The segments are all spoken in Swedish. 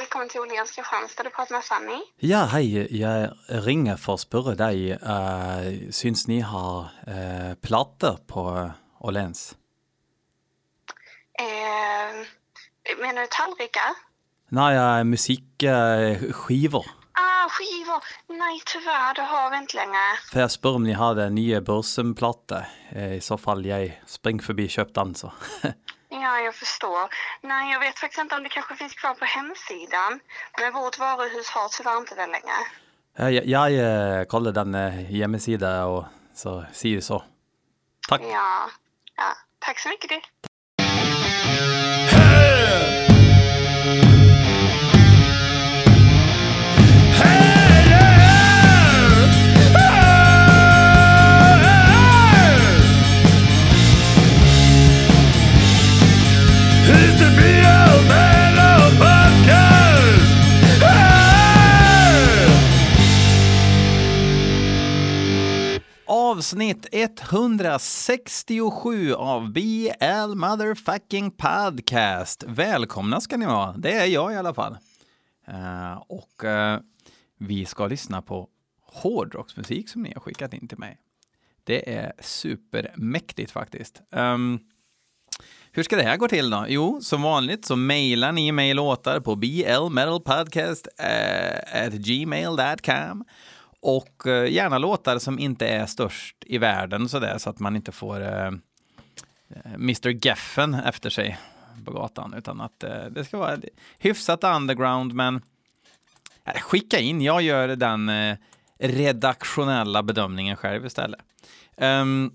Välkommen till Åhléns Kristianstad. Du pratar med Fanny. Ja, hei. Jeg ringer for å spørre deg. Uh, syns ni har uh, plater på Åhléns? Eh, menar du tallrikar? Nei, uh, musikkskiver. Ah, skivor. Nej, tyvärr, det har vi inte längre. For jeg spør om ni har den nye Børsum-plate. I så fall jeg springer forbi og kjøper den, så. Ja, jag förstår. Nej, jag vet faktiskt inte om det kanske finns kvar på hemsidan. Men vårt varuhus har tyvärr inte det längre. jeg, jeg eh, kaller den eh, hjemmeside, og så vi så. Takk. Ja, ja. Tack så mycket du. It's Avsnitt 167 av BL Motherfucking Podcast. Välkomna ska ni vara. Det är jag i alla fall. Uh, och uh, vi ska lyssna på hårdrocksmusik som ni har skickat in till mig. Det är supermäktigt faktiskt. Um, hur ska det här gå till då? Jo, som vanligt så mejlar ni mig låtar på blmetalpodcast@gmail.com eh, och eh, gärna låtar som inte är störst i världen så där så att man inte får eh, eh Mr Geffen efter sig på gatan utan att eh, det ska vara hyfsat underground men eh, skicka in, jag gör den eh, redaktionella bedömningen själv istället. Um,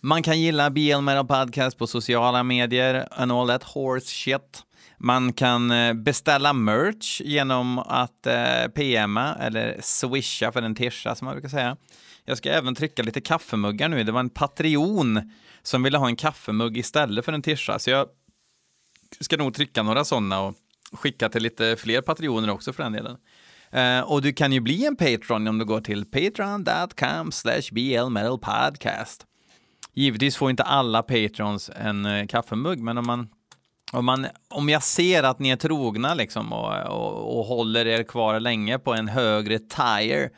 man kan gilla BL Metal Podcast på sociala medier and all that horse shit. Man kan eh, beställa merch genom att eh, PMa eller swisha för en tisha som man brukar säga. Jag ska även trycka lite kaffemuggar nu. Det var en Patreon som ville ha en kaffemugg istället för en tisha. Så jag ska nog trycka några sådana och skicka till lite fler Patreoner också för den delen. Eh, och du kan ju bli en Patreon om du går till patreon.com slash blmetalpodcast. Givetvis får inte alla patrons en eh, kaffemugg, men om man om, man, om jag ser att ni är trogna liksom och, och, och håller er kvar länge på en högre tire,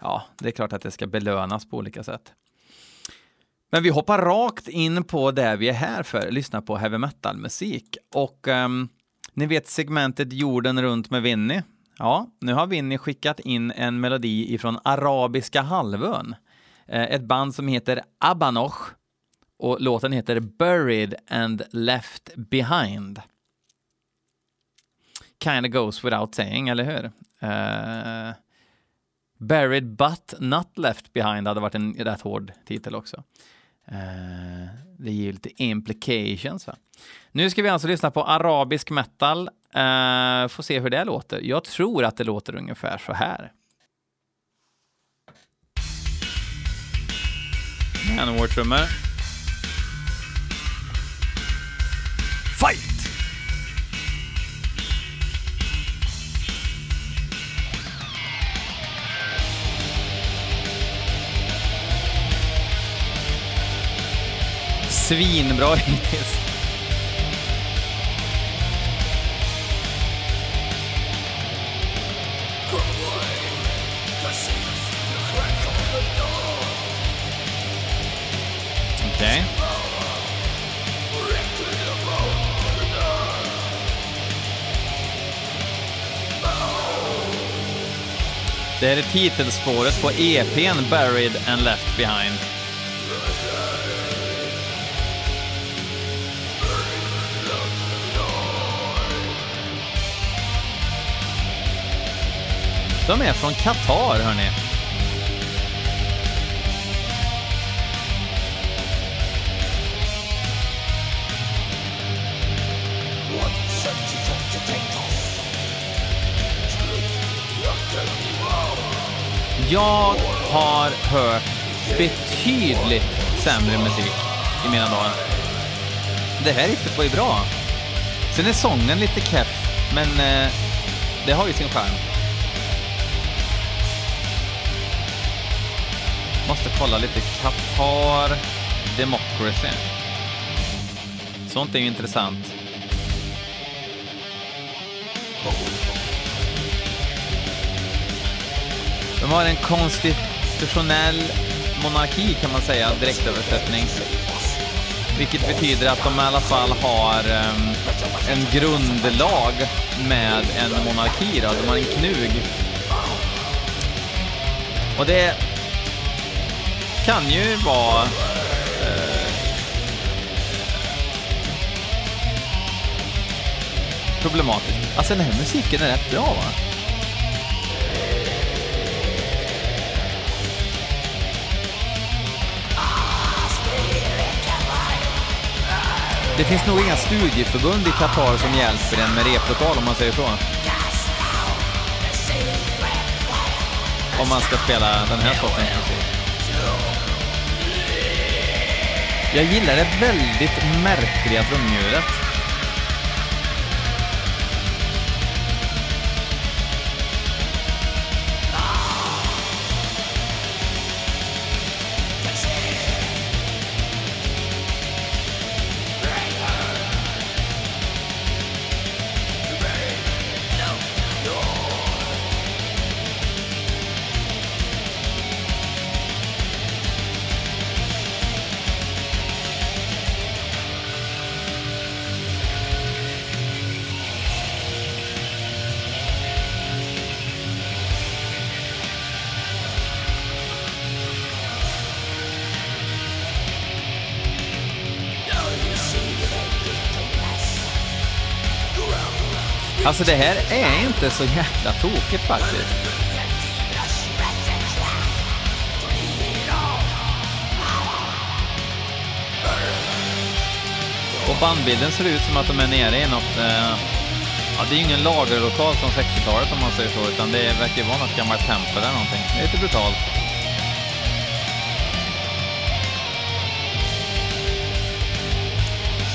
ja, det är klart att det ska belönas på olika sätt. Men vi hoppar rakt in på det vi är här för, lyssna på heavy metal-musik. Och um, ni vet segmentet Jorden runt med Winnie? Ja, nu har Winnie skickat in en melodi ifrån Arabiska halvön. Eh, ett band som heter Abanoch och låten heter Buried and Left Behind. Kinda goes without saying, eller hur? Uh, Buried but not left behind hade varit en rätt hård titel också. Uh, det ger ju lite implications. Va? Nu ska vi alltså lyssna på arabisk metal. Uh, får se hur det låter. Jag tror att det låter ungefär så här. Manowar-trummor. Fight! Svinbra hittills. Okej. Det här är titelspåret på EPn Buried and Left Behind. De är från Qatar, hörni. Jag har hört betydligt sämre musik i mina dagar. Det här riffet var ju bra. Sen är sången lite keff, men eh, det har ju sin charm. Måste kolla lite Qatar Democracy. Sånt är ju intressant. De har en konstitutionell monarki kan man säga, direktöversättning. Vilket betyder att de i alla fall har um, en grundlag med en monarki. Då. De har en knug. Och det kan ju vara eh, problematiskt. Alltså den här musiken är rätt bra va? Det finns nog inga studieförbund i Qatar som hjälper en med replokal om man säger så. Om man ska spela den här sortens musik. Jag gillar det väldigt märkliga trumljudet. Alltså det här är inte så jäkla tokigt faktiskt. Och bandbilden ser ut som att de är nere i något... Eh, ja, det är ju ingen lagerlokal från 60-talet om man säger så, utan det verkar ju vara något gammalt tempel eller någonting. Det är lite brutalt.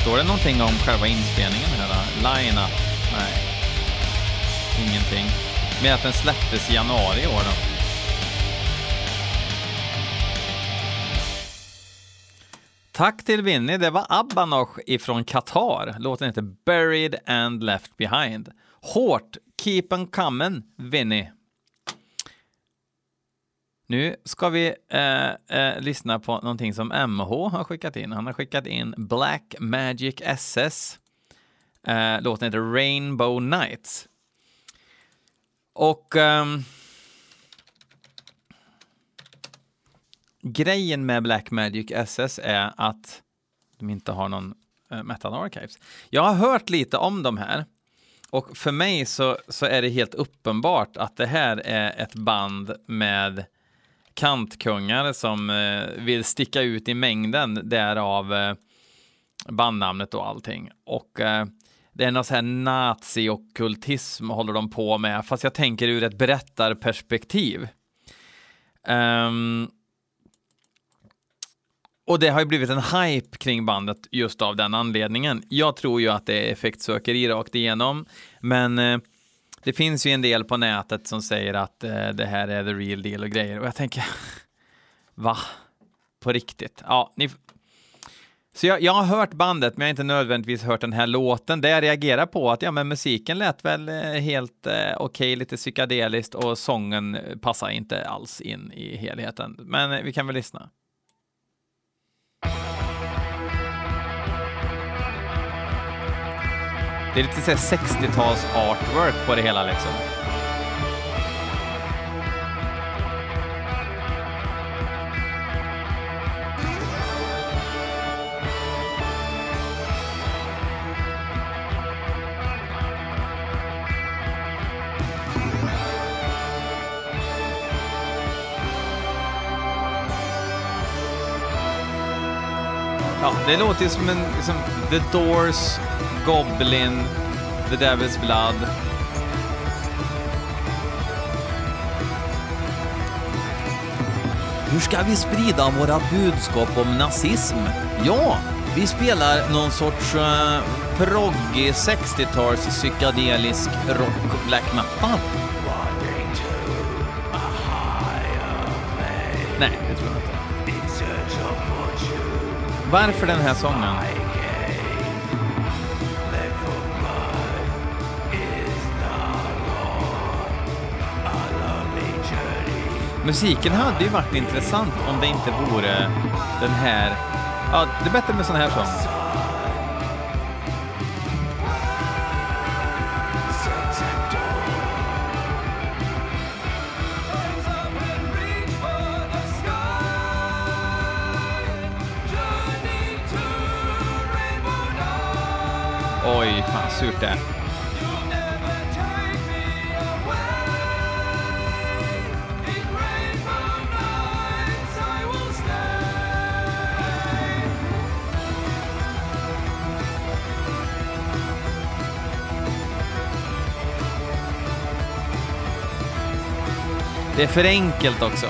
Står det någonting om själva inspelningen här? då? Line-up? Nej. Ingenting. Med att den släpptes i januari i år då. Tack till Vinnie, Det var Abanosh ifrån Qatar. Låten heter Buried and Left Behind. Hårt. Keep on coming, Vinnie! Nu ska vi eh, eh, lyssna på någonting som MH har skickat in. Han har skickat in Black Magic SS. Eh, låten heter Rainbow Nights. Och um, grejen med Black Magic SS är att de inte har någon uh, Metal Archives. Jag har hört lite om de här och för mig så, så är det helt uppenbart att det här är ett band med kantkungar som eh, vill sticka ut i mängden, därav eh, bandnamnet och allting. Och eh, det är någon sån här nazi-okkultism håller de på med, fast jag tänker ur ett berättarperspektiv. Um, och det har ju blivit en hype kring bandet just av den anledningen. Jag tror ju att det är effektsökeri rakt igenom, men eh, det finns ju en del på nätet som säger att eh, det här är the real deal och grejer och jag tänker, va? På riktigt? Ja, ni, så jag, jag har hört bandet, men jag har inte nödvändigtvis hört den här låten. Det jag reagerar på att ja, men musiken lät väl eh, helt eh, okej, okay, lite psykedeliskt och sången passar inte alls in i helheten. Men eh, vi kan väl lyssna. Det är lite 60-tals artwork på det hela liksom. Ja, det låter ju som en liksom, The Doors, Goblin, The Devil's Blood. Hur ska vi sprida våra budskap om nazism? Ja, vi spelar någon sorts eh, uh, proggig 60-tals psykedelisk rock black metal. Varför den här sången? musiken hade ju varit intressant om det inte vore den här... Ja, det är bättre med sån här sång. Oj, fan surt det är. Det är för enkelt också.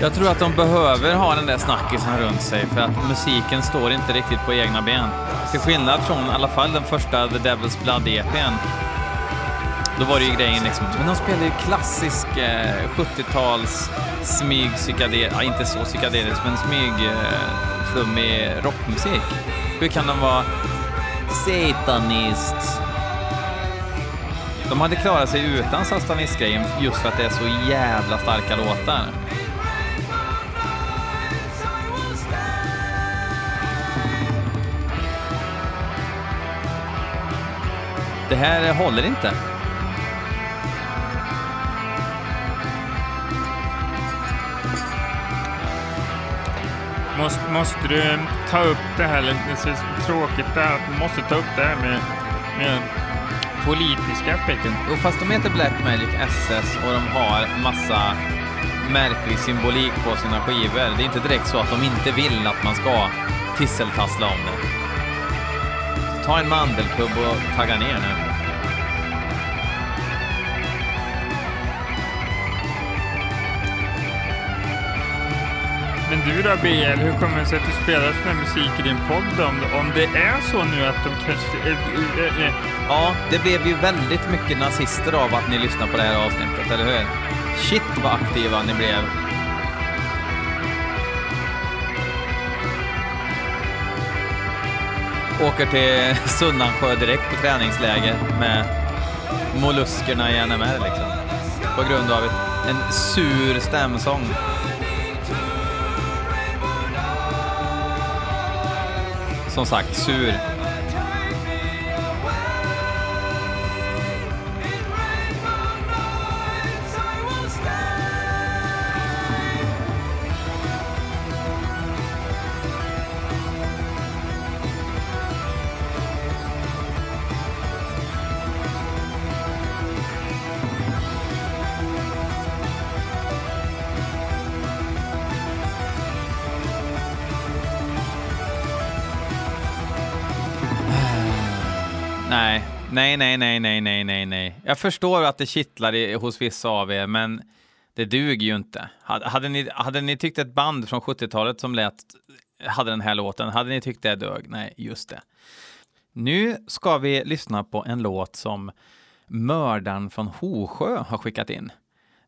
Jag tror att de behöver ha den där snackisen runt sig för att musiken står inte riktigt på egna ben. Till skillnad från i alla fall den första The Devil's Blood-EPn. Då var det ju grejen liksom, men de spelar ju klassisk eh, 70-tals smyg ja inte så psykedelisk, men smyg eh, flummig rockmusik. Hur kan de vara satanist? De hade klarat sig utan satanistgrejen just för att det är så jävla starka låtar. Det här håller inte. Måste, måste du ta upp det här, det är så tråkigt det här, att du måste ta upp det här med, med politiska aspekten. Jo, fast de heter Black Magic SS och de har massa märklig symbolik på sina skivor. Det är inte direkt så att de inte vill att man ska tisseltassla om det. Ta en mandelkubb och tagga ner nu. Men du då BL, hur kommer det sig att du spelar sån här musik i din podd? Om, om det är så nu att de kanske... Äh, äh, äh. Ja, det blev ju väldigt mycket nazister av att ni lyssnade på det här avsnittet, eller hur? Shit vad aktiva ni blev. Åker till Sunnansjö direkt på träningsläger med molluskerna i NMR liksom. På grund av ett, en sur stämsång. Som sagt, sur. Nej, nej, nej, nej, nej, nej, nej. Jag förstår att det kittlar i, hos vissa av er, men det duger ju inte. Hade, hade, ni, hade ni tyckt ett band från 70-talet som lät, hade den här låten, hade ni tyckt det dög? Nej, just det. Nu ska vi lyssna på en låt som mördaren från Hosjö har skickat in.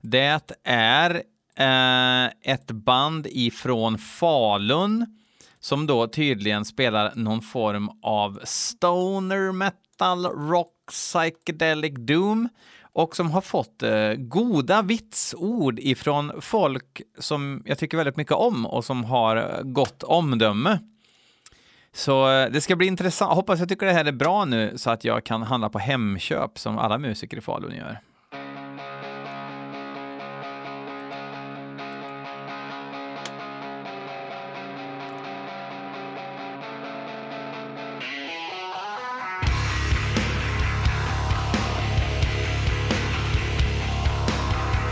Det är eh, ett band ifrån Falun som då tydligen spelar någon form av stoner metal, rock, psychedelic doom och som har fått eh, goda vitsord ifrån folk som jag tycker väldigt mycket om och som har eh, gott omdöme. Så eh, det ska bli intressant. Hoppas jag tycker det här är bra nu så att jag kan handla på Hemköp som alla musiker i Falun gör.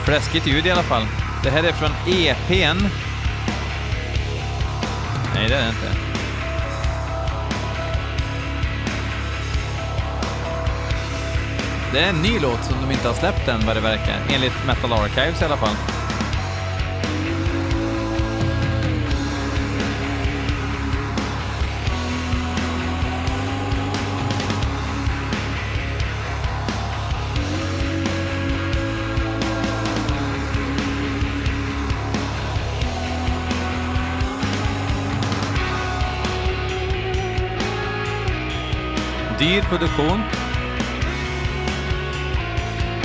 Fläskigt ljud i alla fall. Det här är från EPn. Nej, det är det inte. Det är en ny låt som de inte har släppt än vad det verkar. Enligt Metal Archives i alla fall. Dyr produktion.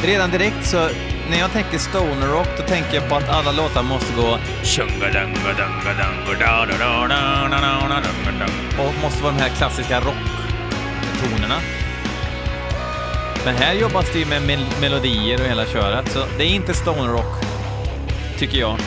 Redan direkt så, när jag tänker stoner rock, då tänker jag på att alla låtar måste gå och måste vara de här klassiska rocktonerna. Men här jobbas det ju med mel melodier och hela köret, så det är inte stoner rock, tycker jag.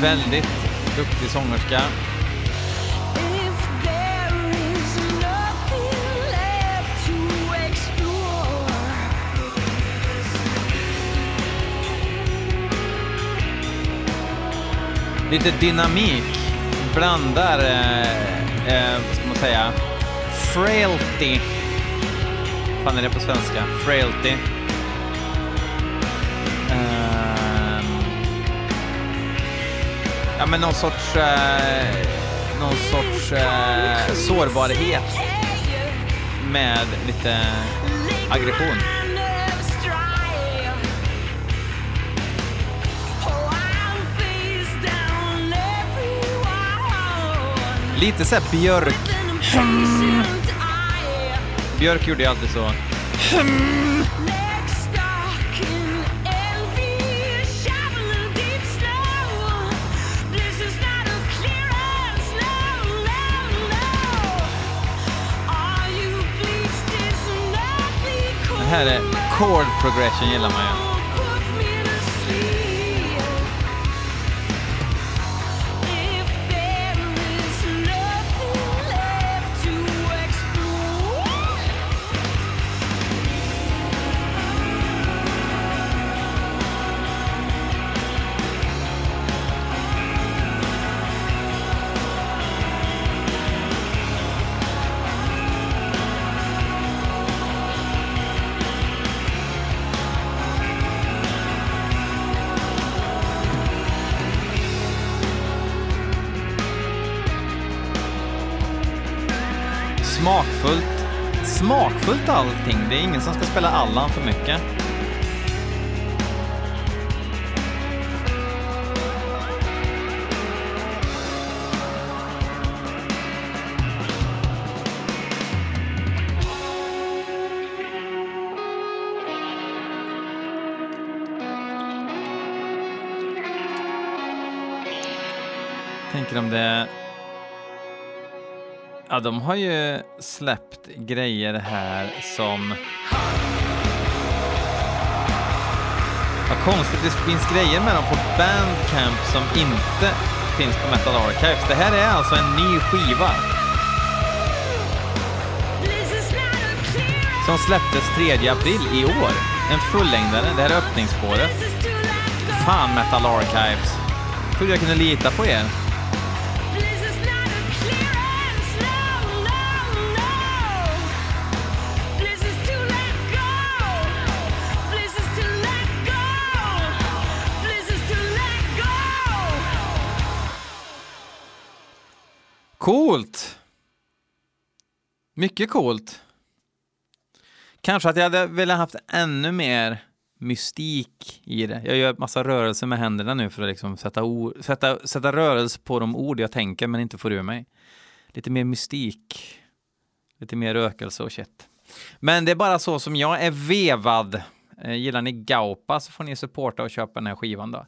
Väldigt duktig sångerska. Lite dynamik. Blandar, eh, eh, vad ska man säga, frailty. Vad fan är det på svenska? Frailty. Men någon sorts, eh, någon sorts eh, sårbarhet med lite aggression. Lite såhär Björk. Björk gjorde ju alltid så. Här är chord progression gillar man ju. Smakfullt. Smakfullt allting. Det är ingen som ska spela Allan för mycket. Tänker om det Ja, de har ju släppt grejer här som... Vad konstigt, det finns grejer med dem på Bandcamp som inte finns på Metal Archives. Det här är alltså en ny skiva. Som släpptes 3 april i år. En fullängdare, det här är öppningsspåret. Fan Metal Archives. Trodde jag kunde lita på er. Coolt! Mycket coolt. Kanske att jag hade velat haft ännu mer mystik i det. Jag gör massa rörelser med händerna nu för att liksom sätta, sätta, sätta rörelse på de ord jag tänker men inte får ur mig. Lite mer mystik. Lite mer rökelse och shit. Men det är bara så som jag är vevad. Eh, gillar ni Gaupa så får ni supporta och köpa den här skivan då.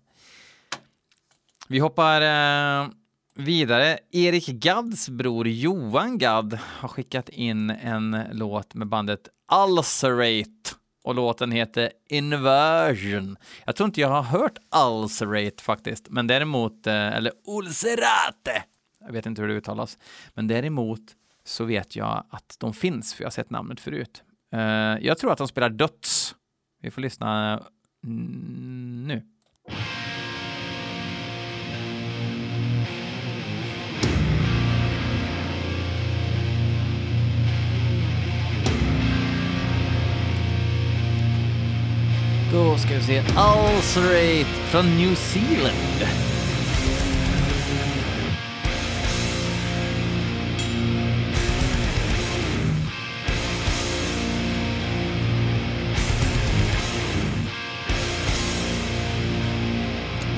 Vi hoppar eh, vidare. Erik Gadds bror Johan Gadd har skickat in en låt med bandet Ulcerate och låten heter Inversion. Jag tror inte jag har hört Ulcerate faktiskt, men däremot, eh, eller Ulcerate, jag vet inte hur det uttalas, men däremot så vet jag att de finns, för jag har sett namnet förut. Eh, jag tror att de spelar Döds. Vi får lyssna mm, Då ska vi se. Ulcerate från New Zealand.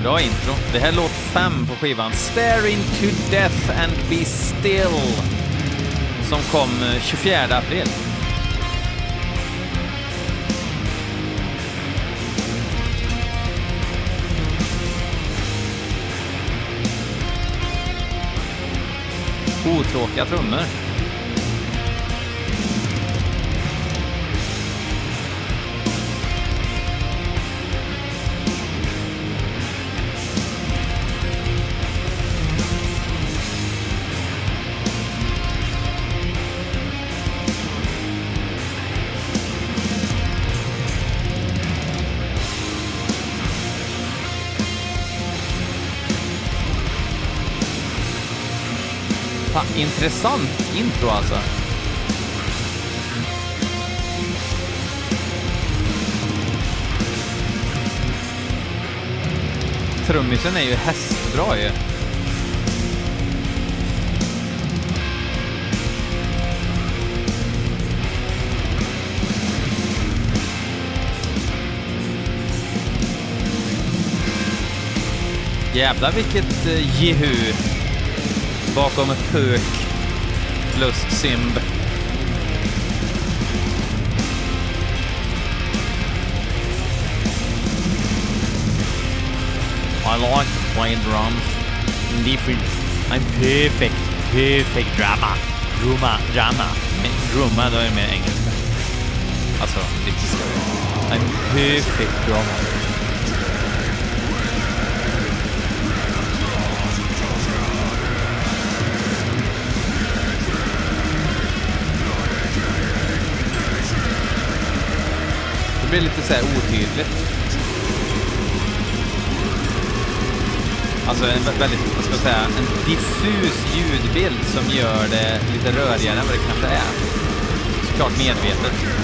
Bra intro. Det här är låt fem på skivan. Stare into death and be still. Som kom eh, 24 april. Otråkiga trummor. Intressant intro alltså. Trummisen är ju hästbra ju. Jävlar vilket uh, jehu bakom Hök plus Simb. I like playing drums. Different. I'm perfect. Perfect. Drummer. Drummer. Men Drummer, då är det mer. I'm perfect drummer. Blir lite så här otydligt. Alltså en väldigt, vad ska jag säga, en diffus ljudbild som gör det lite rörigare än vad det kanske är. Såklart medvetet.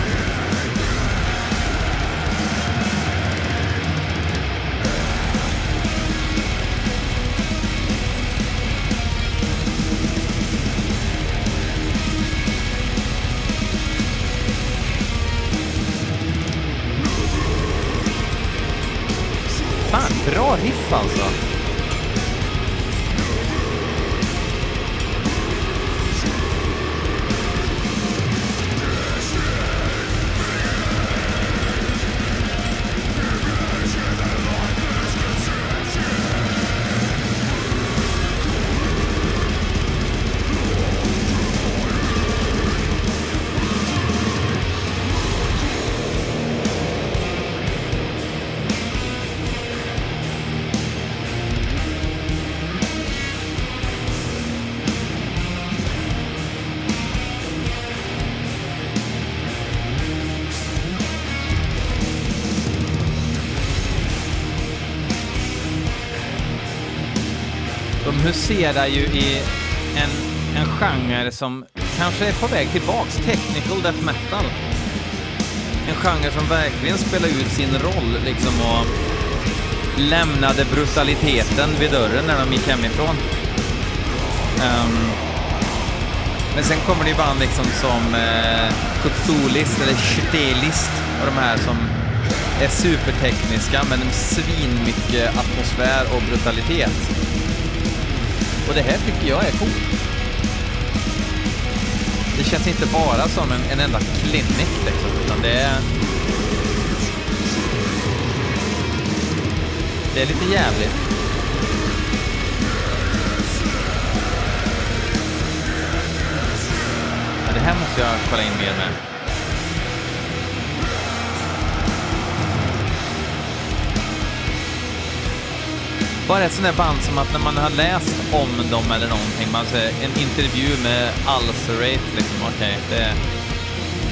Bra riff alltså. Huserar ju i en, en genre som kanske är på väg tillbaks, technical death metal. En genre som verkligen spelar ut sin roll liksom och lämnade brutaliteten vid dörren när de gick hemifrån. Um, men sen kommer det ju band liksom som eh, Cthulist eller Chtelist och de här som är supertekniska men svinmycket atmosfär och brutalitet. Och det här tycker jag är coolt. Det känns inte bara som en, en enda klinik liksom, utan det är... Det är lite jävligt. Men det här måste jag kolla in mer med. Bara ett sånt där band som att när man har läst om dem eller någonting, man ser en intervju med Ulcerate, liksom, okej, det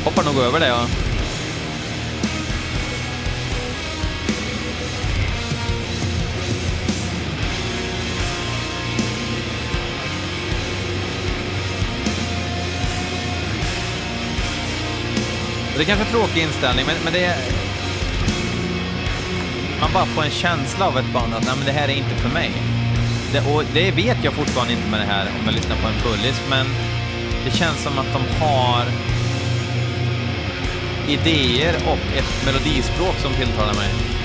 hoppar nog över det. Ja. Det är kanske är en tråkig inställning, men, men det är man bara får en känsla av ett band att nej, men det här är inte för mig. Det, och det vet jag fortfarande inte med det här om jag lyssnar på en fullis, men det känns som att de har idéer och ett melodispråk som tilltalar mig.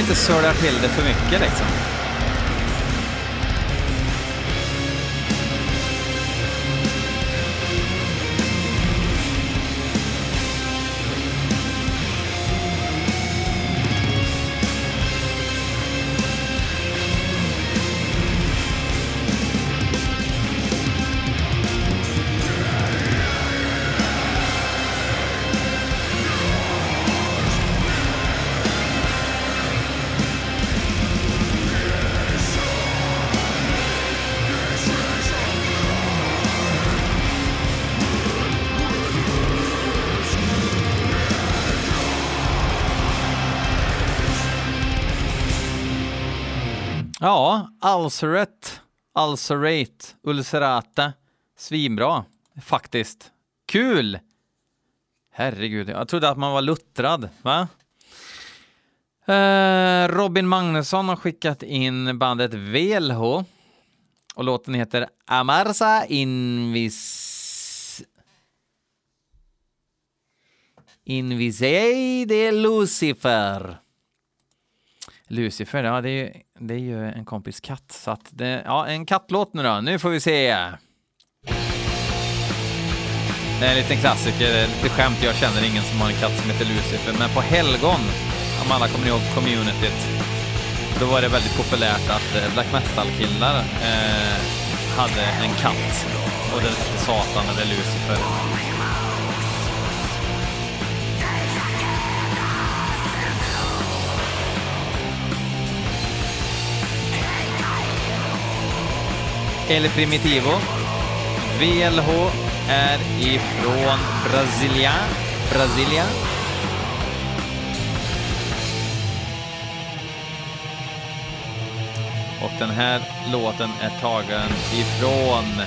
Inte sölar till det för mycket liksom. Ja, ulcerate, ulcerate, Ulcerate. Svinbra, faktiskt. Kul! Herregud, jag trodde att man var luttrad, va? Eh, Robin Magnusson har skickat in bandet VLH och låten heter Amarsa Invis... Invisei de Lucifer. Lucifer, ja det är, ju, det är ju en kompis katt. Så att det, ja, en kattlåt nu då. Nu får vi se. Det är en liten klassiker, lite skämt. Jag känner ingen som har en katt som heter Lucifer. Men på helgon, om alla kommer ihåg communityt, då var det väldigt populärt att eh, black metal-killar eh, hade en katt. Och den hette Satan eller Lucifer. El Primitivo. VLH är ifrån Brasilia. Brasilia. Och den här låten är tagen ifrån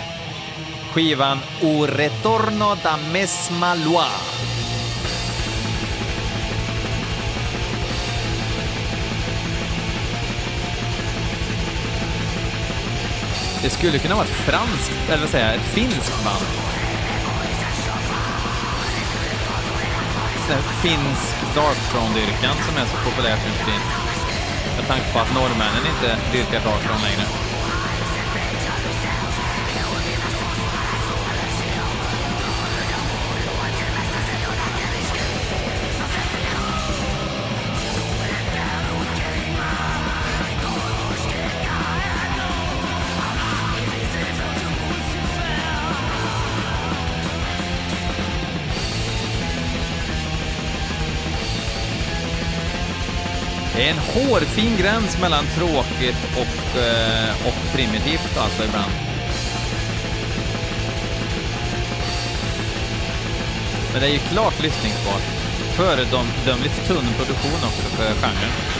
skivan O Retorno da Mesma Loire. Det skulle kunna vara ett franskt, eller vad säger jag, ett finskt band. Sån här finsk Darkthrone-dyrkan som är så populärt nu för tiden. Med tanke på att norrmännen inte dyrkar Darkthrone längre. En hårfin gräns mellan tråkigt och, eh, och primitivt alltså ibland. Men det är ju klart lyssningsbart. Föredömligt tunn produktion också för genren.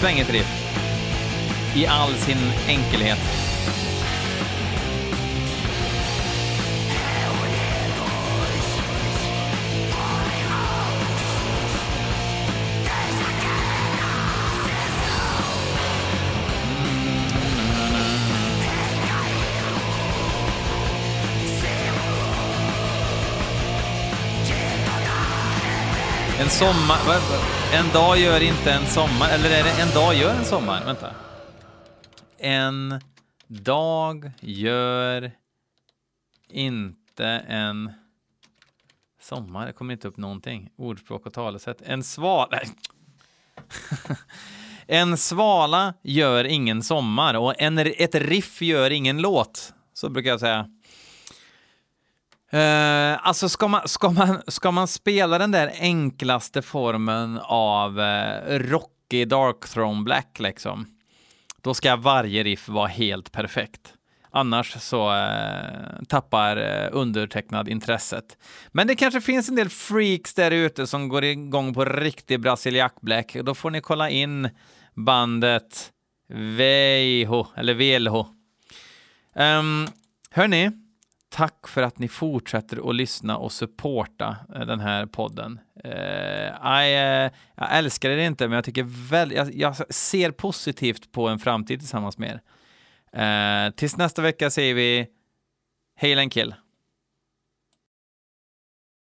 Svängigt riff. I all sin enkelhet. En sommar... En dag gör inte en sommar. Eller är det en dag gör en sommar? Vänta. En dag gör inte en sommar. Det kommer inte upp någonting. Ordspråk och talesätt. En svala... En svala gör ingen sommar och en, ett riff gör ingen låt. Så brukar jag säga. Uh, alltså ska man, ska, man, ska man spela den där enklaste formen av eh, uh, rockig Dark Throne Black liksom, då ska varje riff vara helt perfekt. Annars så uh, tappar uh, undertecknad intresset. Men det kanske finns en del freaks där ute som går igång på riktig brasiliak black. Då får ni kolla in bandet Veiho, eller Velho. Um, hörni, tack för att ni fortsätter att lyssna och supporta eh, den här podden. Eh, jag, eh, jag älskar det inte, men jag, tycker väl, jag, jag ser positivt på en framtid tillsammans med er. Eh, tills nästa vecka säger vi hej kill.